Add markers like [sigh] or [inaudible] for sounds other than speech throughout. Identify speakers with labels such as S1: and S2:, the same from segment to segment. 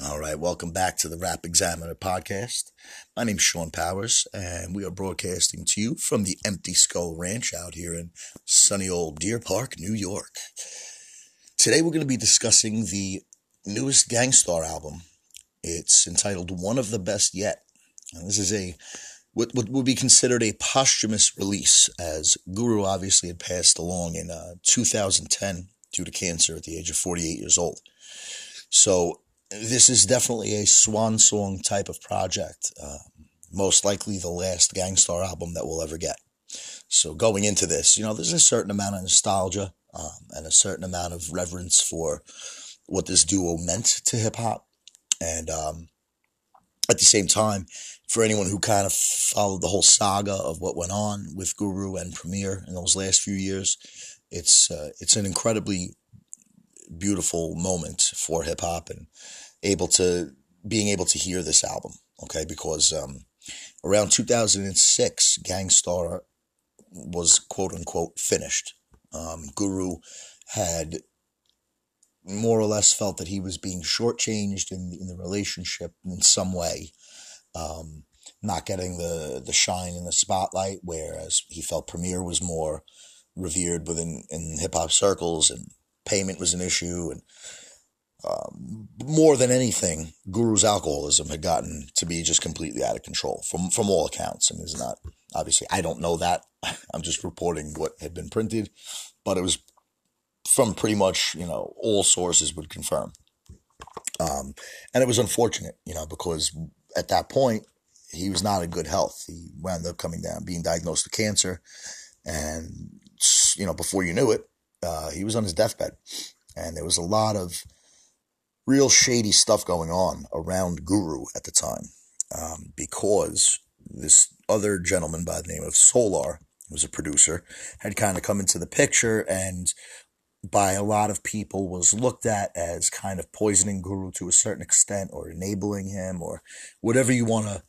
S1: All right, welcome back to the Rap Examiner podcast. My name's Sean Powers, and we are broadcasting to you from the Empty Skull Ranch out here in sunny old Deer Park, New York. Today we're going to be discussing the newest Gang Starr album. It's entitled One of the Best Yet. And this is a what, what would be considered a posthumous release, as Guru obviously had passed along in uh, 2010 due to cancer at the age of 48 years old. So this is definitely a swan song type of project. Uh, most likely the last Gang Starr album that we'll ever get. So going into this, you know, there's a certain amount of nostalgia um, and a certain amount of reverence for what this duo meant to hip hop. And um, at the same time, for anyone who kind of followed the whole saga of what went on with Guru and Premier in those last few years, it's uh, it's an incredibly beautiful moment for hip hop and able to being able to hear this album. Okay, because um, around 2006, Gang Starr was quote unquote finished. Um, Guru had more or less felt that he was being shortchanged in, in the relationship in some way, um, not getting the, the shine in the spotlight, whereas he felt Premier was more revered within in hip hop circles and payment was an issue and um, more than anything, Guru's alcoholism had gotten to be just completely out of control from from all accounts. I mean, it's not obviously I don't know that. [laughs] I'm just reporting what had been printed, but it was from pretty much you know all sources would confirm. Um, and it was unfortunate, you know, because at that point he was not in good health. He wound up coming down, being diagnosed with cancer, and you know before you knew it, uh, he was on his deathbed, and there was a lot of real shady stuff going on around Guru at the time um, because this other gentleman by the name of Solar, who was a producer, had kind of come into the picture and by a lot of people was looked at as kind of poisoning Guru to a certain extent or enabling him or whatever you want to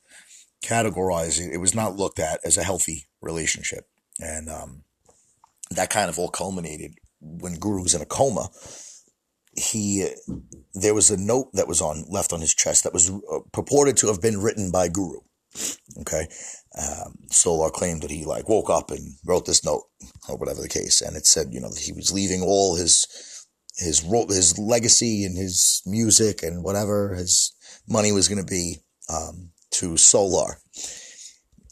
S1: categorize it. It was not looked at as a healthy relationship. And um, that kind of all culminated when Guru was in a coma he there was a note that was on left on his chest that was uh, purported to have been written by Guru. Okay, um, Solar claimed that he like woke up and wrote this note or whatever the case, and it said you know that he was leaving all his his his legacy and his music and whatever his money was going to be um, to Solar.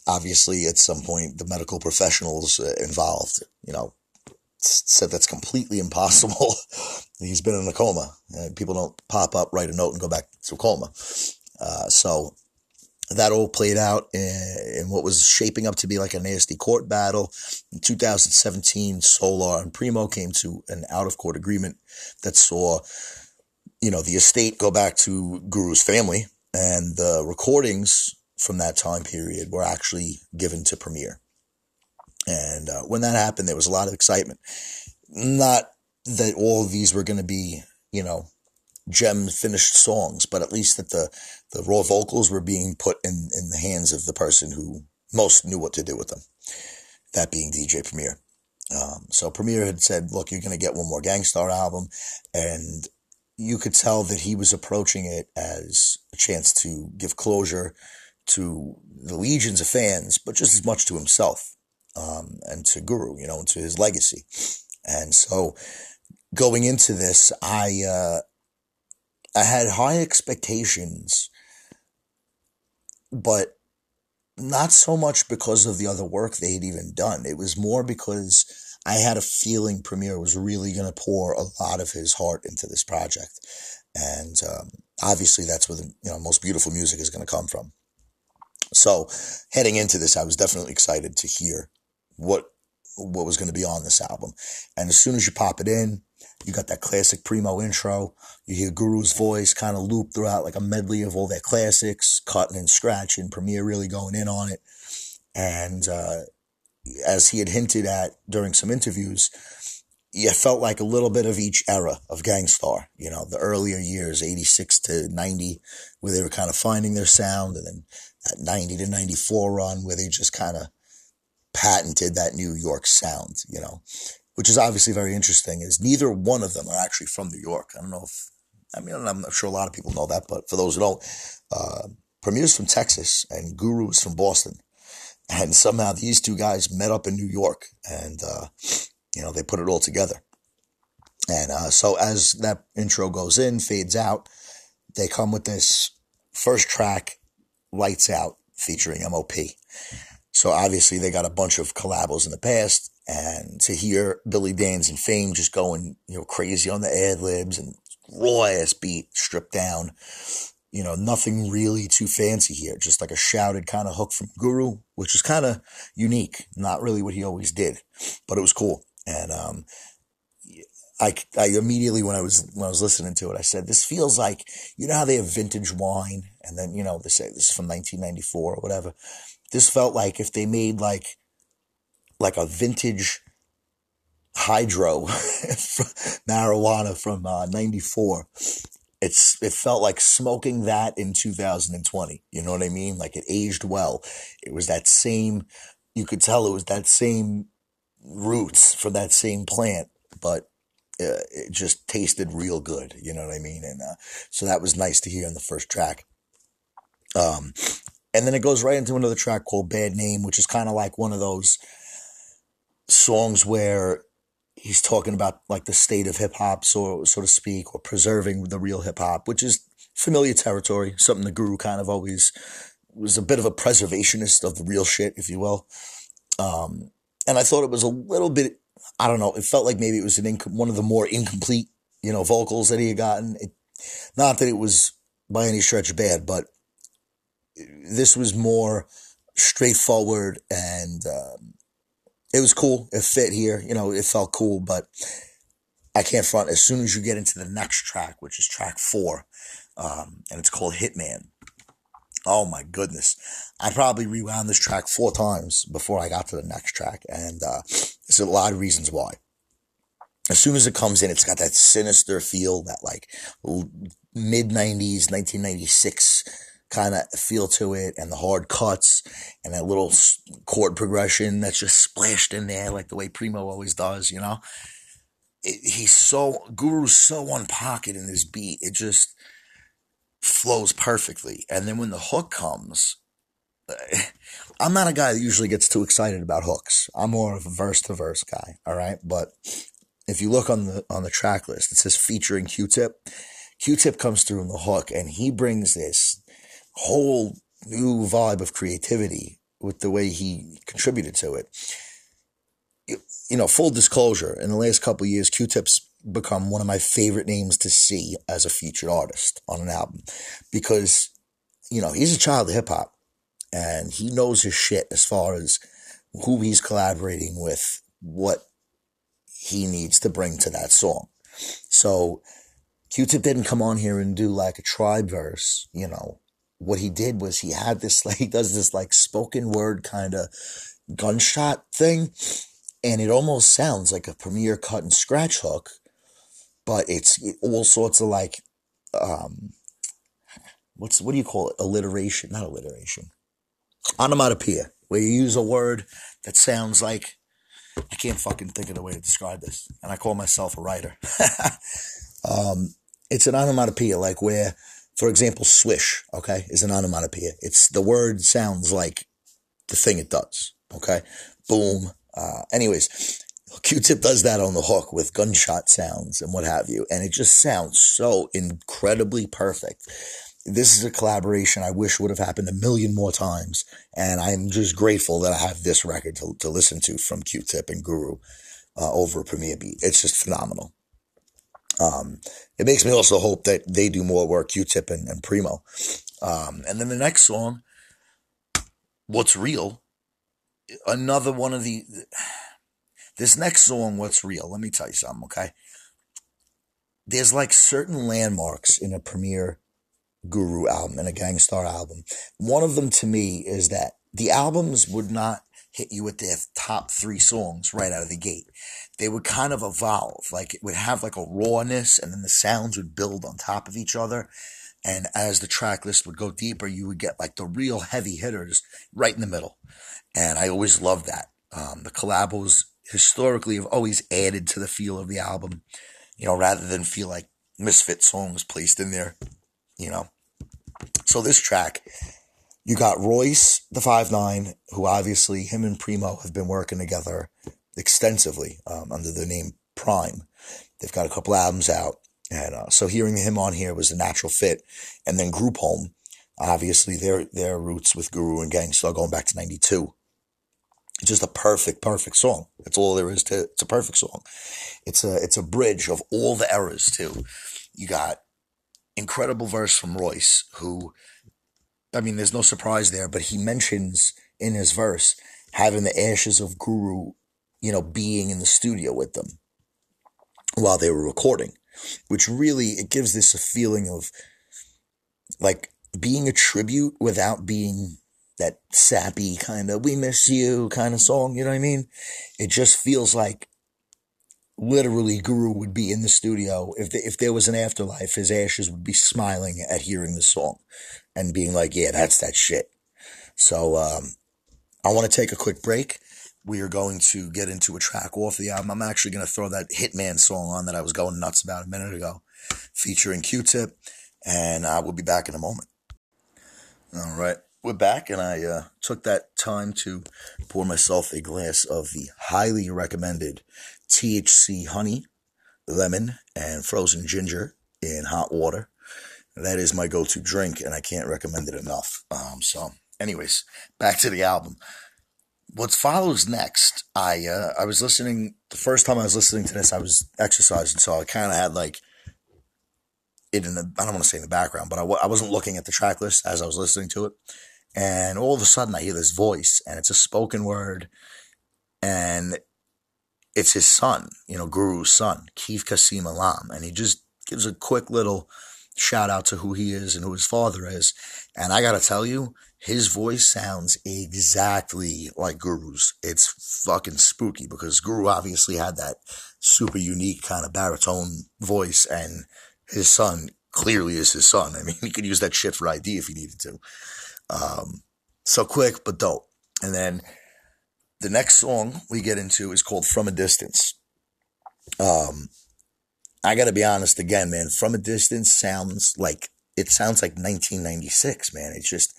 S1: Obviously, at some point, the medical professionals uh, involved, you know, said that's completely impossible. [laughs] He's been in a coma. People don't pop up, write a note, and go back to a coma. Uh, so that all played out in, in, what was shaping up to be like a nasty court battle. In 2017, Solar and Primo came to an out of court agreement that saw, you know, the estate go back to Guru's family, and the recordings from that time period were actually given to Premier. And uh, when that happened, there was a lot of excitement. Not that all of these were going to be, you know, gem finished songs, but at least that the, the raw vocals were being put in, in the hands of the person who most knew what to do with them. That being DJ Premier. Um, so Premier had said, look, you're going to get one more Gang Starr album. And you could tell that he was approaching it as a chance to give closure to the legions of fans, but just as much to himself um, and to Guru, you know, and to his legacy. And so going into this, I, uh, I had high expectations, but not so much because of the other work they had even done. It was more because I had a feeling Premier was really going to pour a lot of his heart into this project. And um, obviously, that's where the you know most beautiful music is going to come from. So, heading into this, I was definitely excited to hear what what was going to be on this album. And as soon as you pop it in, you got that classic primo intro. You hear Guru's voice kind of loop throughout like a medley of all their classics, cutting and scratching, Premier really going in on it. And uh, as he had hinted at during some interviews, you felt like a little bit of each era of Gang Starr. You know, the earlier years, 86 to 90, where they were kind of finding their sound, and then that 90 to 94 run where they just kind of patented that New York sound, you know, which is obviously very interesting is neither one of them are actually from New York. I don't know if I mean, I'm sure a lot of people know that, but for those who don't, uh, Premier's from Texas and Guru is from Boston. And somehow these two guys met up in New York and, uh, you know, they put it all together. And uh, so as that intro goes in, fades out, they come with this first track, Lights Out, featuring MOP. So obviously they got a bunch of collabos in the past, and to hear Billy Danze and Fame just going, you know, crazy on the ad libs and raw ass beat stripped down, you know, nothing really too fancy here, just like a shouted kind of hook from Guru, which is kind of unique, not really what he always did, but it was cool. And um, I, I immediately when I was when I was listening to it, I said, "This feels like you know how they have vintage wine, and then you know they say this is from 1994 or whatever. This felt like if they made like like a vintage hydro [laughs] marijuana from uh, 94 it's it felt like smoking that in 2020 you know what i mean? Like it aged well. It was that same you could tell it was that same roots from that same plant but uh, it just tasted real good. You know what I mean? And uh, so that was nice to hear in the first track. Um, and then it goes right into another track called Bad Name, which is kind of like one of those songs where he's talking about like the state of hip hop, so so to speak, or preserving the real hip hop, which is familiar territory. Something the Guru kind of always was a bit of a preservationist of the real shit, if you will. Um, and I thought it was a little bit I don't know. It felt like maybe it was an inc- one of the more incomplete, you know, vocals that he had gotten. It, not that it was by any stretch bad, but this was more straightforward and um, it was cool. It fit here, you know, it felt cool, but I can't front. As soon as you get into the next track, which is track four, um, and it's called Hitman. Oh my goodness. I probably rewound this track four times before I got to the next track. And uh, there's a lot of reasons why. As soon as it comes in, it's got that sinister feel, that like mid 90s, 1996 kind of feel to it, and the hard cuts, and that little chord progression that's just splashed in there, like the way Primo always does, you know? It, he's so, Guru's so on pocket in this beat. It just flows perfectly. And then when the hook comes, [laughs] I'm not a guy that usually gets too excited about hooks. I'm more of a verse to verse guy. All right. But if you look on the, on the track list, it says featuring Q-tip. Q-tip comes through in the hook and he brings this whole new vibe of creativity with the way he contributed to it. You, know, full disclosure, in the last couple years, Q-tip's become one of my favorite names to see as a featured artist on an album because, you know, he's a child of hip hop and he knows his shit as far as who he's collaborating with, what he needs to bring to that song. So Q-Tip didn't come on here and do like a tribe verse, you know. What he did was he had this [laughs] like he does this like spoken word kind of gunshot thing and it almost sounds like a Premier cut and scratch hook, but it's all sorts of like um what's what do you call it alliteration not alliteration onomatopoeia, where you use a word that sounds like I can't fucking think of the way to describe this, and I call myself a writer. [laughs] um, it's an onomatopoeia, like where, for example, swish, okay, is an onomatopoeia. It's the word sounds like the thing it does, okay? Boom. Uh, anyways, Q-Tip does that on the hook with gunshot sounds and what have you, and it just sounds so incredibly perfect this is a collaboration I wish would have happened a million more times. And I'm just grateful that I have this record to, to listen to from Q-Tip and Guru uh, over Premier Beat. It's just phenomenal. Um, it makes me also hope that they do more work, Q-Tip and, and Primo. Um, and then the next song, What's Real, another one of the, this next song, What's Real, let me tell you something, okay? There's like certain landmarks in a Premier Guru album and a Gang Starr album. One of them to me is that the albums would not hit you with their top three songs right out of the gate. They would kind of evolve. Like it would have like a rawness and then the sounds would build on top of each other. And as the track list would go deeper, you would get like the real heavy hitters right in the middle. And I always loved that. Um, the collabos historically have always added to the feel of the album, you know, rather than feel like misfit songs placed in there, you know. So this track, you got Royce, the five nine, who obviously him and Primo have been working together extensively um, under the name PRhyme. They've got a couple albums out, and uh, so hearing him on here was a natural fit. And then Group Home, obviously their their roots with Guru and Gang Starr going back to '92. It's just a perfect, perfect song. That's all there is to. it. It's a perfect song. It's a it's a bridge of all the eras too. You got incredible verse from Royce, who, I mean, there's no surprise there, but he mentions in his verse having the ashes of Guru, you know, being in the studio with them while they were recording, which really it gives this a feeling of like being a tribute without being that sappy kind of we miss you kind of song, you know what I mean? It just feels like literally Guru would be in the studio if the, if there was an afterlife, his ashes would be smiling at hearing the song and being like, "Yeah, that's that shit." So um, I want to take a quick break. We are going to get into a track off the album. I'm actually going to throw that Hitman song on that I was going nuts about a minute ago, featuring Q-Tip, and I will be back in a moment. All right we're back, and I uh, took that time to pour myself a glass of the highly recommended THC honey, lemon, and frozen ginger in hot water. That is my go-to drink, and I can't recommend it enough. Um, so, anyways, back to the album. What follows next? I uh, I was listening the first time I was listening to this. I was exercising, so I kind of had like it in the I don't want to say in the background, but I w- I wasn't looking at the track list as I was listening to it. And all of a sudden, I hear this voice, and it's a spoken word, and it's his son, you know, Guru's son, Keith Casim Elam. And he just gives a quick little shout out to who he is and who his father is. And I got to tell you, his voice sounds exactly like Guru's. It's fucking spooky because Guru obviously had that super unique kind of baritone voice, and his son clearly is his son. I mean, [laughs] he could use that shit for ID if he needed to. Um, so quick but dope. And then the next song we get into is called From a Distance. Um, I got to be honest again, man. From a Distance sounds like it sounds like 1996, man. It's just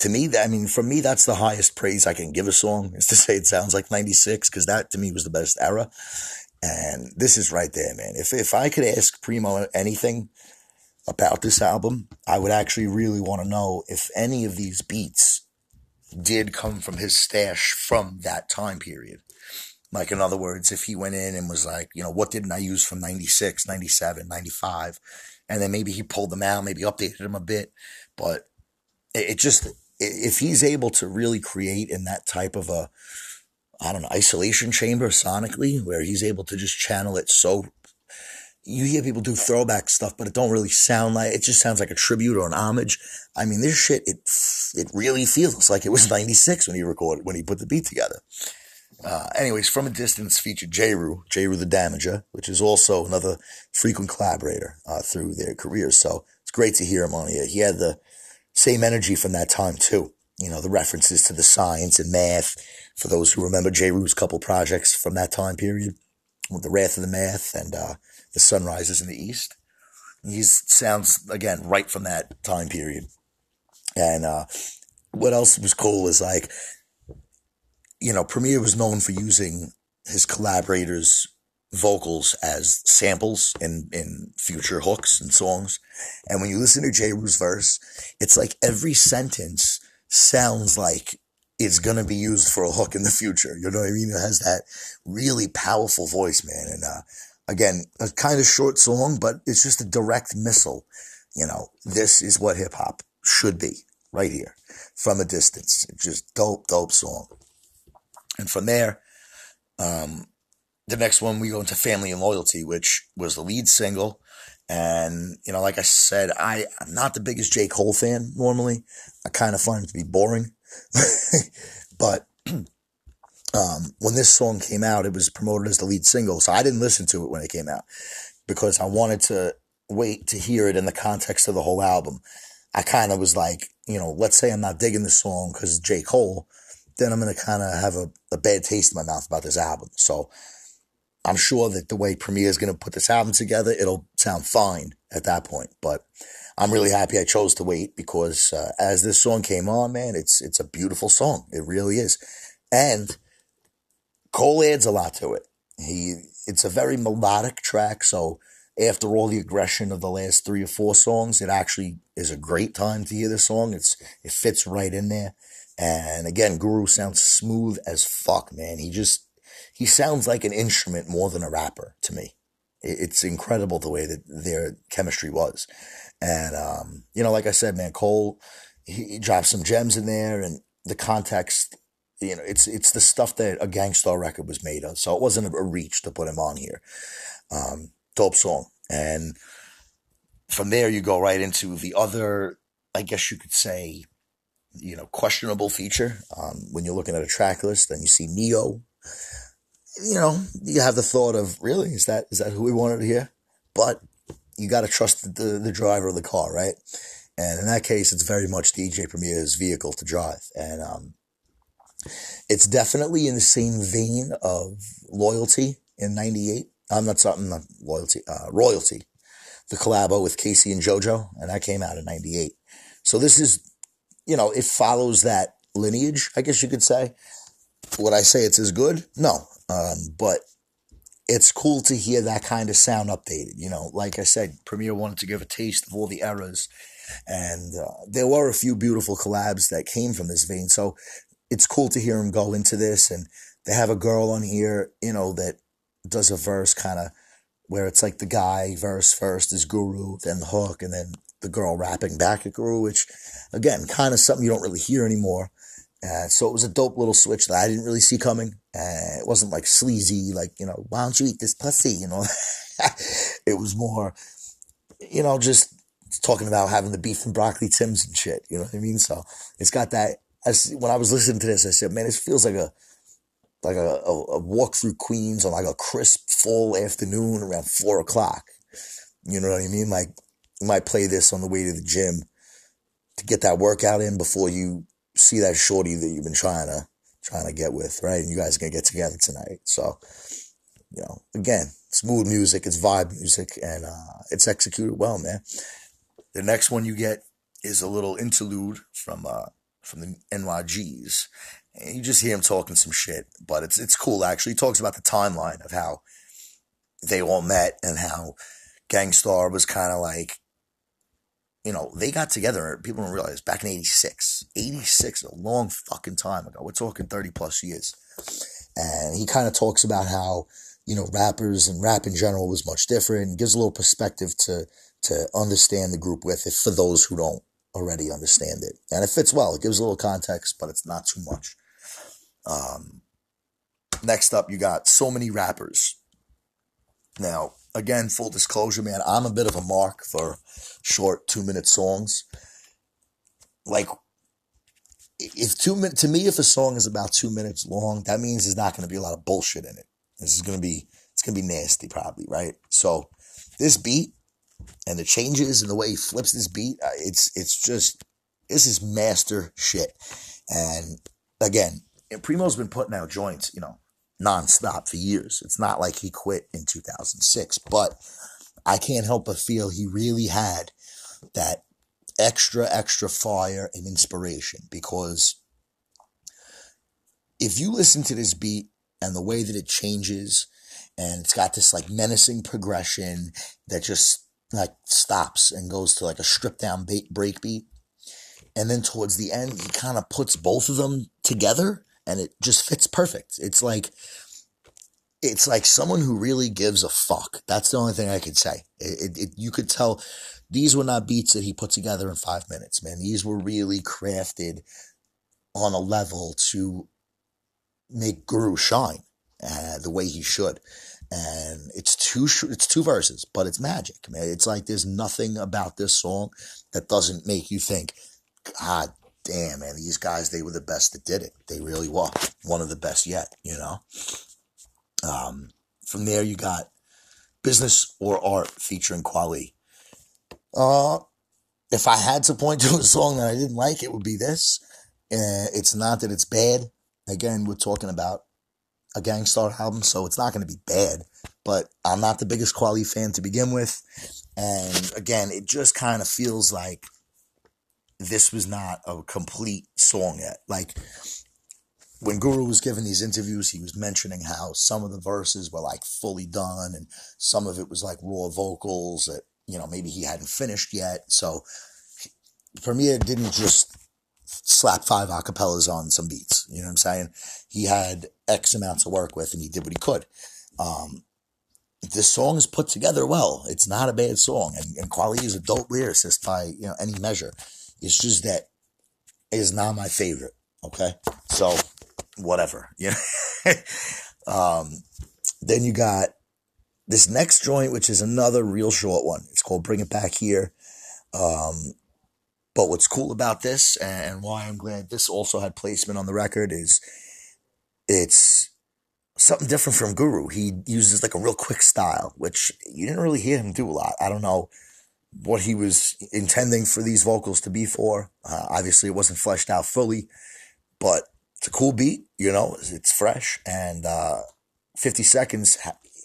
S1: to me, I mean, for me, that's the highest praise I can give a song is to [laughs] say it sounds like 96 because that to me was the best era. And this is right there, man. If if I could ask Primo anything, about this album, I would actually really want to know if any of these beats did come from his stash from that time period. Like, in other words, if he went in and was like, you know, what didn't I use from 96, 97, 95? And then maybe he pulled them out, maybe updated them a bit. But it, just, if he's able to really create in that type of a, I don't know, isolation chamber sonically, where he's able to just channel it so you hear people do throwback stuff, but it don't really sound like it just sounds like a tribute or an homage. I mean, this shit it it really feels [laughs] like it was '96 when he recorded when he put the beat together. Uh, anyways, from a distance featured Jeru the Damager, which is also another frequent collaborator uh, through their careers. So it's great to hear him on here. He had the same energy from that time too. You know, the references to the science and math for those who remember Jeru's couple projects from that time period, with the Wrath of the Math and uh, the sun rises in the east. He sounds again right from that time period. And uh, what else was cool is like, you know, Premier was known for using his collaborators' vocals as samples in in future hooks and songs. And when you listen to Jeru's verse, it's like every sentence sounds like it's going to be used for a hook in the future. You know what I mean? It has that really powerful voice, man. And uh, Again, a kind of short song, but it's just a direct missile. You know, this is what hip hop should be right here from a distance. It's just dope, dope song. And from there, um, the next one we go into Family and Loyalty, which was the lead single. And, you know, like I said, I, I'm not the biggest J. Cole fan normally. I kind of find it to be boring. [laughs] but [clears throat] um, when this song came out, it was promoted as the lead single. So I didn't listen to it when it came out because I wanted to wait to hear it in the context of the whole album. I kind of was like, you know, let's say I'm not digging this song because J. Cole, then I'm going to kind of have a, a bad taste in my mouth about this album. So I'm sure that the way Premier is going to put this album together, it'll sound fine at that point. But I'm really happy I chose to wait because uh, as this song came on, man, it's it's a beautiful song. It really is, and Cole adds a lot to it. He it's a very melodic track, so after all the aggression of the last three or four songs, it actually is a great time to hear the song. It's it fits right in there. And again, Guru sounds smooth as fuck, man. He just he sounds like an instrument more than a rapper to me. It's incredible the way that their chemistry was. And um, you know, like I said, man, Cole he, he some gems in there and the context you know, it's it's the stuff that a Gang Starr record was made of. So it wasn't a reach to put him on here. Um, dope song. And from there, you go right into the other, I guess you could say, you know, questionable feature. Um, when you're looking at a track list, then you see Ne-Yo. You know, you have the thought of, really, is that is that who we wanted to hear? But you got to trust the, the driver of the car, right? And in that case, it's very much DJ Premier's vehicle to drive. And um, it's definitely in the same vein of Loyalty in 98 I'm not something not loyalty, uh, royalty, the collabo with K-Ci and JoJo, and that came out in '98. So this is, you know, it follows that lineage, I guess you could say. Would I say it's as good? No, um, but it's cool to hear that kind of sound updated. You know, like I said, Premier wanted to give a taste of all the eras, and uh, there were a few beautiful collabs that came from this vein. So it's cool to hear him go into this, and they have a girl on here, you know, that does a verse kind of where it's like the guy verse first is Guru, then the hook, and then the girl rapping back at Guru, which again, kind of something you don't really hear anymore. Uh, so it was a dope little switch that I didn't really see coming. Uh, it wasn't like sleazy, like, you know, why don't you eat this pussy? You know, [laughs] it was more, you know, just talking about having the beef and broccoli Tims and shit. You know what I mean? So it's got that. As when I was listening to this, I said, man, it feels like a, like a, a, a, walk through Queens on like a crisp fall afternoon around four o'clock. You know what I mean? Like you might play this on the way to the gym to get that workout in before you see that shorty that you've been trying to trying to get with, right? And you guys are gonna get together tonight. So, you know, again, smooth music, it's vibe music, and uh, it's executed well, man. The next one you get is a little interlude from uh, from the NYGs, and you just hear him talking some shit, but it's it's cool actually. He talks about the timeline of how they all met and how Gang Starr was kind of like, you know, they got together. People don't realize back in 86. 86, a long fucking time ago. We're talking 30 plus years. And he kind of talks about how, you know, rappers and rap in general was much different. Gives a little perspective to to understand the group with it for those who don't already understand it. And it fits well. It gives a little context, but it's not too much. Um, next up, you got so many rappers. Now, again, full disclosure, man, I'm a bit of a mark for short two minute songs. Like, if two minutes, to me, if a song is about two minutes long, that means there's not going to be a lot of bullshit in it. This is going to be, it's going to be nasty probably, right? So this beat and the changes and the way he flips this beat, uh, it's, it's just, this is master shit. And again, and Primo's been putting out joints, you know, nonstop for years. It's not like he quit in 2006, but I can't help but feel he really had that extra, extra fire and inspiration because if you listen to this beat and the way that it changes and it's got this like menacing progression that just like stops and goes to like a stripped down break beat. And then towards the end, he kind of puts both of them together and it just fits perfect. It's like it's like someone who really gives a fuck. That's the only thing I could say. It, it, it, you could tell these were not beats that he put together in five minutes, man. These were really crafted on a level to make Guru shine uh, the way he should. And it's two it's two verses, but it's magic, man. It's like there's nothing about this song that doesn't make you think, God damn, man, these guys, they were the best that did it. They really were. One of the best yet, you know? Um, from there, you got Business or Art featuring Kweli. Uh, if I had to point [laughs] to a song that I didn't like, it would be this. Uh, it's not that it's bad. Again, we're talking about a Gang Starr album, so it's not going to be bad. but I'm not the biggest Kweli fan to begin with. And again, it just kind of feels like this was not a complete song yet. Like when Guru was giving these interviews, he was mentioning how some of the verses were like fully done and some of it was like raw vocals that, you know, maybe he hadn't finished yet. So Premier didn't just slap five acapellas on some beats. You know what I'm saying? He had X amount to work with and he did what he could. Um, this song is put together well. It's not a bad song. And, and Kweli is a dope lyricist by, you know, any measure. It's just that it is not my favorite. Okay. So whatever, [laughs] you know. um, then you got this next joint, which is another real short one. It's called Bring It Back Here. Um, but what's cool about this and why I'm glad this also had placement on the record is it's something different from Guru. He uses like a real quick style, which you didn't really hear him do a lot. I don't know what he was intending for these vocals to be for. Uh, obviously, it wasn't fleshed out fully, but it's a cool beat, you know, it's fresh and uh, 50 seconds,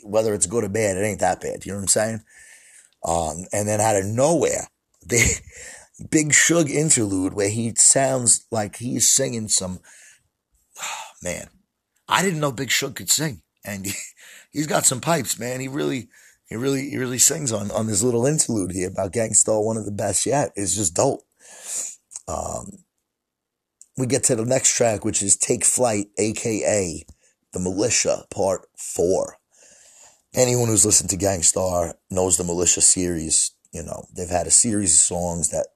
S1: whether it's good or bad, it ain't that bad. You know what I'm saying? Um, and then out of nowhere, [laughs] they Big Shug interlude where he sounds like he's singing some. Oh, man, I didn't know Big Shug could sing, and he, [laughs] he's got some pipes, man. He really, he really, he really sings on on this little interlude here about Gang Starr, one of the best yet. It's just dope. Um, we get to the next track, which is Take Flight, aka The Militia, Part 4. Anyone who's listened to Gang Starr knows the Militia series. You know, they've had a series of songs that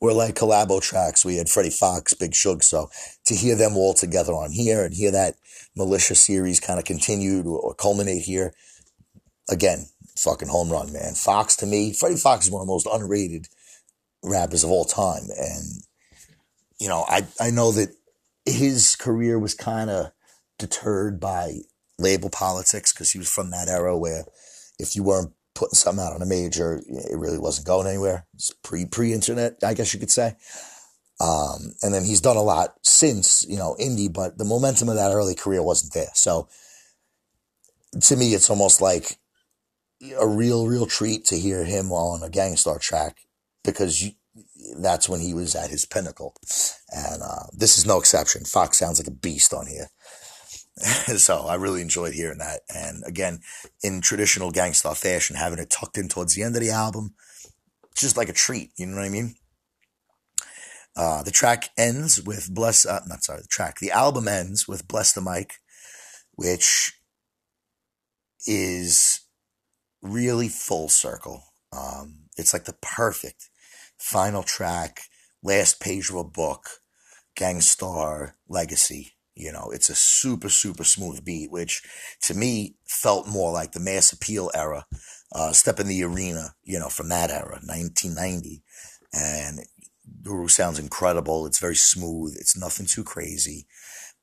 S1: were like collabo tracks. We had Freddie Foxxx, Big Shug. So to hear them all together on here and hear that Militia series kind of continued or uh, culminate here, again, fucking home run, man. Foxxx to me, Freddie Foxxx is one of the most underrated rappers of all time. And you know, I, I know that his career was kind of deterred by label politics because he was from that era where if you weren't putting something out on a major, it really wasn't going anywhere. It's pre pre internet, I guess you could say. Um, and then he's done a lot since, you know, indie, but the momentum of that early career wasn't there. So to me, it's almost like a real, real treat to hear him on a Gang Starr track because you, that's when he was at his pinnacle. And uh, this is no exception. Foxxx sounds like a beast on here. [laughs] so I really enjoyed hearing that. And again, in traditional Gang Starr fashion, having it tucked in towards the end of the album, just like a treat. You know what I mean? Uh, the track ends with Bless, uh, not sorry, the track, the album ends with Bless the Mic, which is really full circle. Um, it's like the perfect final track, last page of a book, Gang Starr legacy. You know, it's a super, super smooth beat, which to me felt more like the mass appeal era, uh, step in the arena, you know, from that era, 1990. And Guru sounds incredible. It's very smooth. It's nothing too crazy,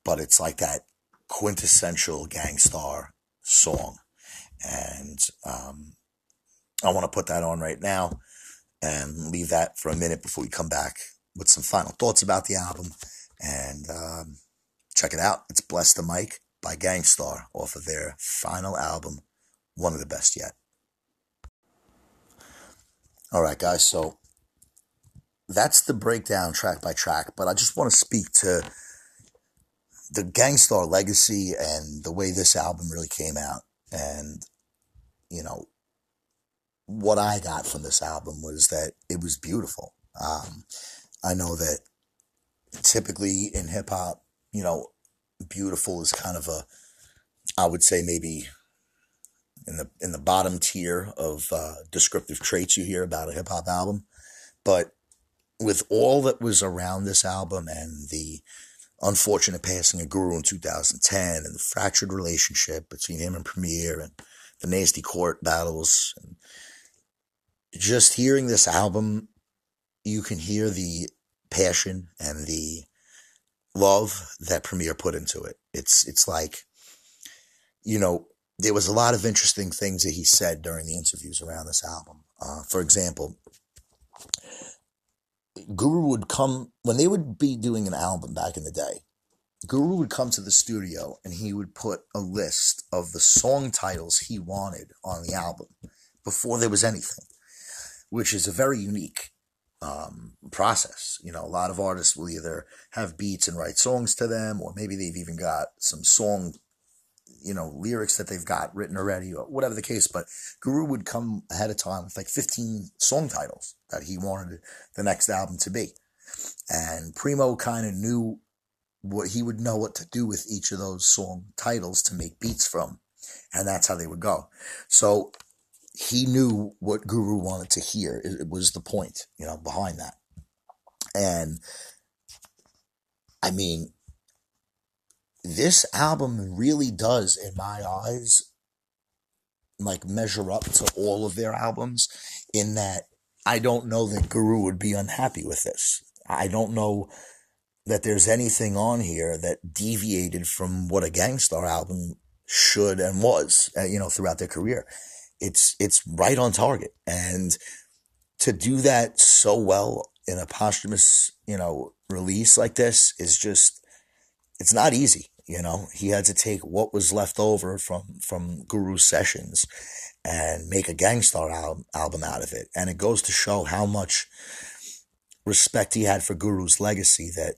S1: but it's like that quintessential Gang Starr song. And, um, I want to put that on right now and leave that for a minute before we come back with some final thoughts about the album. And um, check it out. It's Bless the Mic by Gang Starr off of their final album, one of the best yet. All right, guys. So that's the breakdown track by track, but I just want to speak to the Gang Starr legacy and the way this album really came out. And, you know, what I got from this album was that it was beautiful. Um, I know that typically in hip hop, you know, beautiful is kind of a, I would say maybe in the in the bottom tier of uh, descriptive traits you hear about a hip hop album, but with all that was around this album and the unfortunate passing of Guru in 2010 and the fractured relationship between him and Premier and the nasty court battles and just hearing this album, you can hear the passion and the love that Premier put into it. It's it's like, you know, there was a lot of interesting things that he said during the interviews around this album. Uh, for example, Guru would come when they would be doing an album back in the day. Guru would come to the studio and he would put a list of the song titles he wanted on the album before there was anything, which is a very unique um, process. You know, a lot of artists will either have beats and write songs to them, or maybe they've even got some song, you know, lyrics that they've got written already, or whatever the case. But Guru would come ahead of time with like 15 song titles that he wanted the next album to be. And Primo kind of knew what he would know what to do with each of those song titles to make beats from. And that's how they would go. So he knew what Guru wanted to hear. It, was the point, you know, behind that. And I mean, this album really does, in my eyes, like measure up to all of their albums in that I don't know that Guru would be unhappy with this. I don't know that there's anything on here that deviated from what a Gang Starr album should and was, uh, you know, throughout their career. It's, it's right on target. And to do that so well in a posthumous, you know, release like this is just, it's not easy. You know, he had to take what was left over from, from Guru's sessions and make a Gang Starr al- album out of it. And it goes to show how much respect he had for Guru's legacy that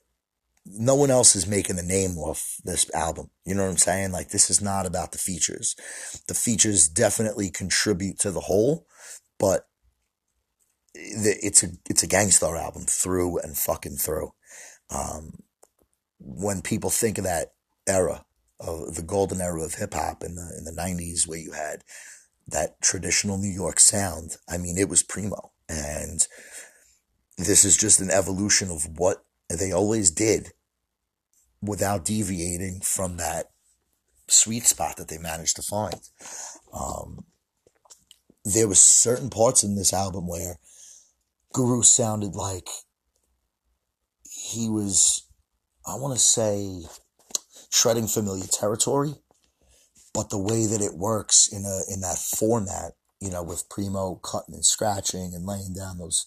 S1: no one else is making the name off this album. You know what I'm saying? Like this is not about the features. The features definitely contribute to the whole, but it's a it's a Gang Starr album through and fucking through. Um, when people think of that era of the golden era of hip hop in the in the '90s, where you had that traditional New York sound, I mean, it was primo, and this is just an evolution of what they always did without deviating from that sweet spot that they managed to find. Um, there was certain parts in this album where Guru sounded like he was, I want to say, treading familiar territory, but the way that it works in a in that format, you know, with Primo cutting and scratching and laying down those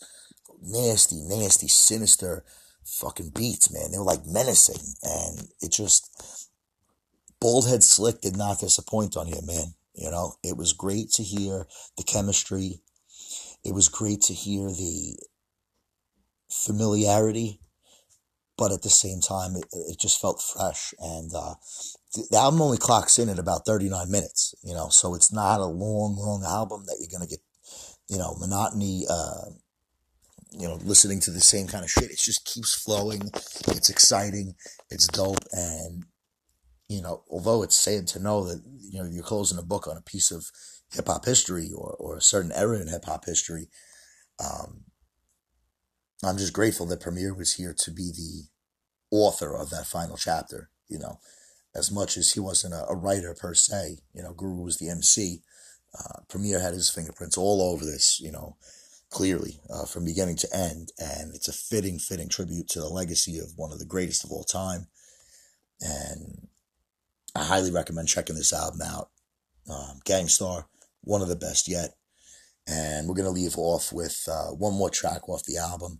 S1: nasty, nasty, sinister fucking beats, man. They were like menacing. And it just, Baldhead Slick did not disappoint on here, man. You know, it was great to hear the chemistry. It was great to hear the familiarity, but at the same time, it, it just felt fresh. And uh, the album only clocks in at about 39 minutes, you know, so it's not a long, long album that you're going to get, you know, monotony, uh, you know, listening to the same kind of shit. It just keeps flowing. It's exciting. It's dope. And, you know, although it's sad to know that, you know, you're closing a book on a piece of hip hop history or, or a certain era in hip hop history, um, I'm just grateful that Premier was here to be the author of that final chapter, you know, as much as he wasn't a, a writer per se, you know, Guru was the MC. Uh, Premier had his fingerprints all over this, you know, clearly uh, from beginning to end. And it's a fitting, fitting tribute to the legacy of one of the greatest of all time. And I highly recommend checking this album out. Um, Gang Starr, one of the best yet. And we're going to leave off with uh, one more track off the album.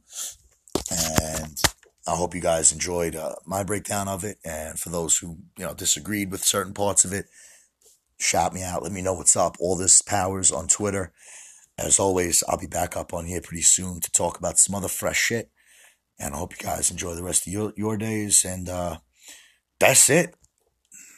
S1: And I hope you guys enjoyed uh, my breakdown of it. And for those who, you know, disagreed with certain parts of it, shout me out. Let me know what's up. All this powers on Twitter. As always, I'll be back up on here pretty soon to talk about some other fresh shit. And I hope you guys enjoy the rest of your, your days. And uh, that's it.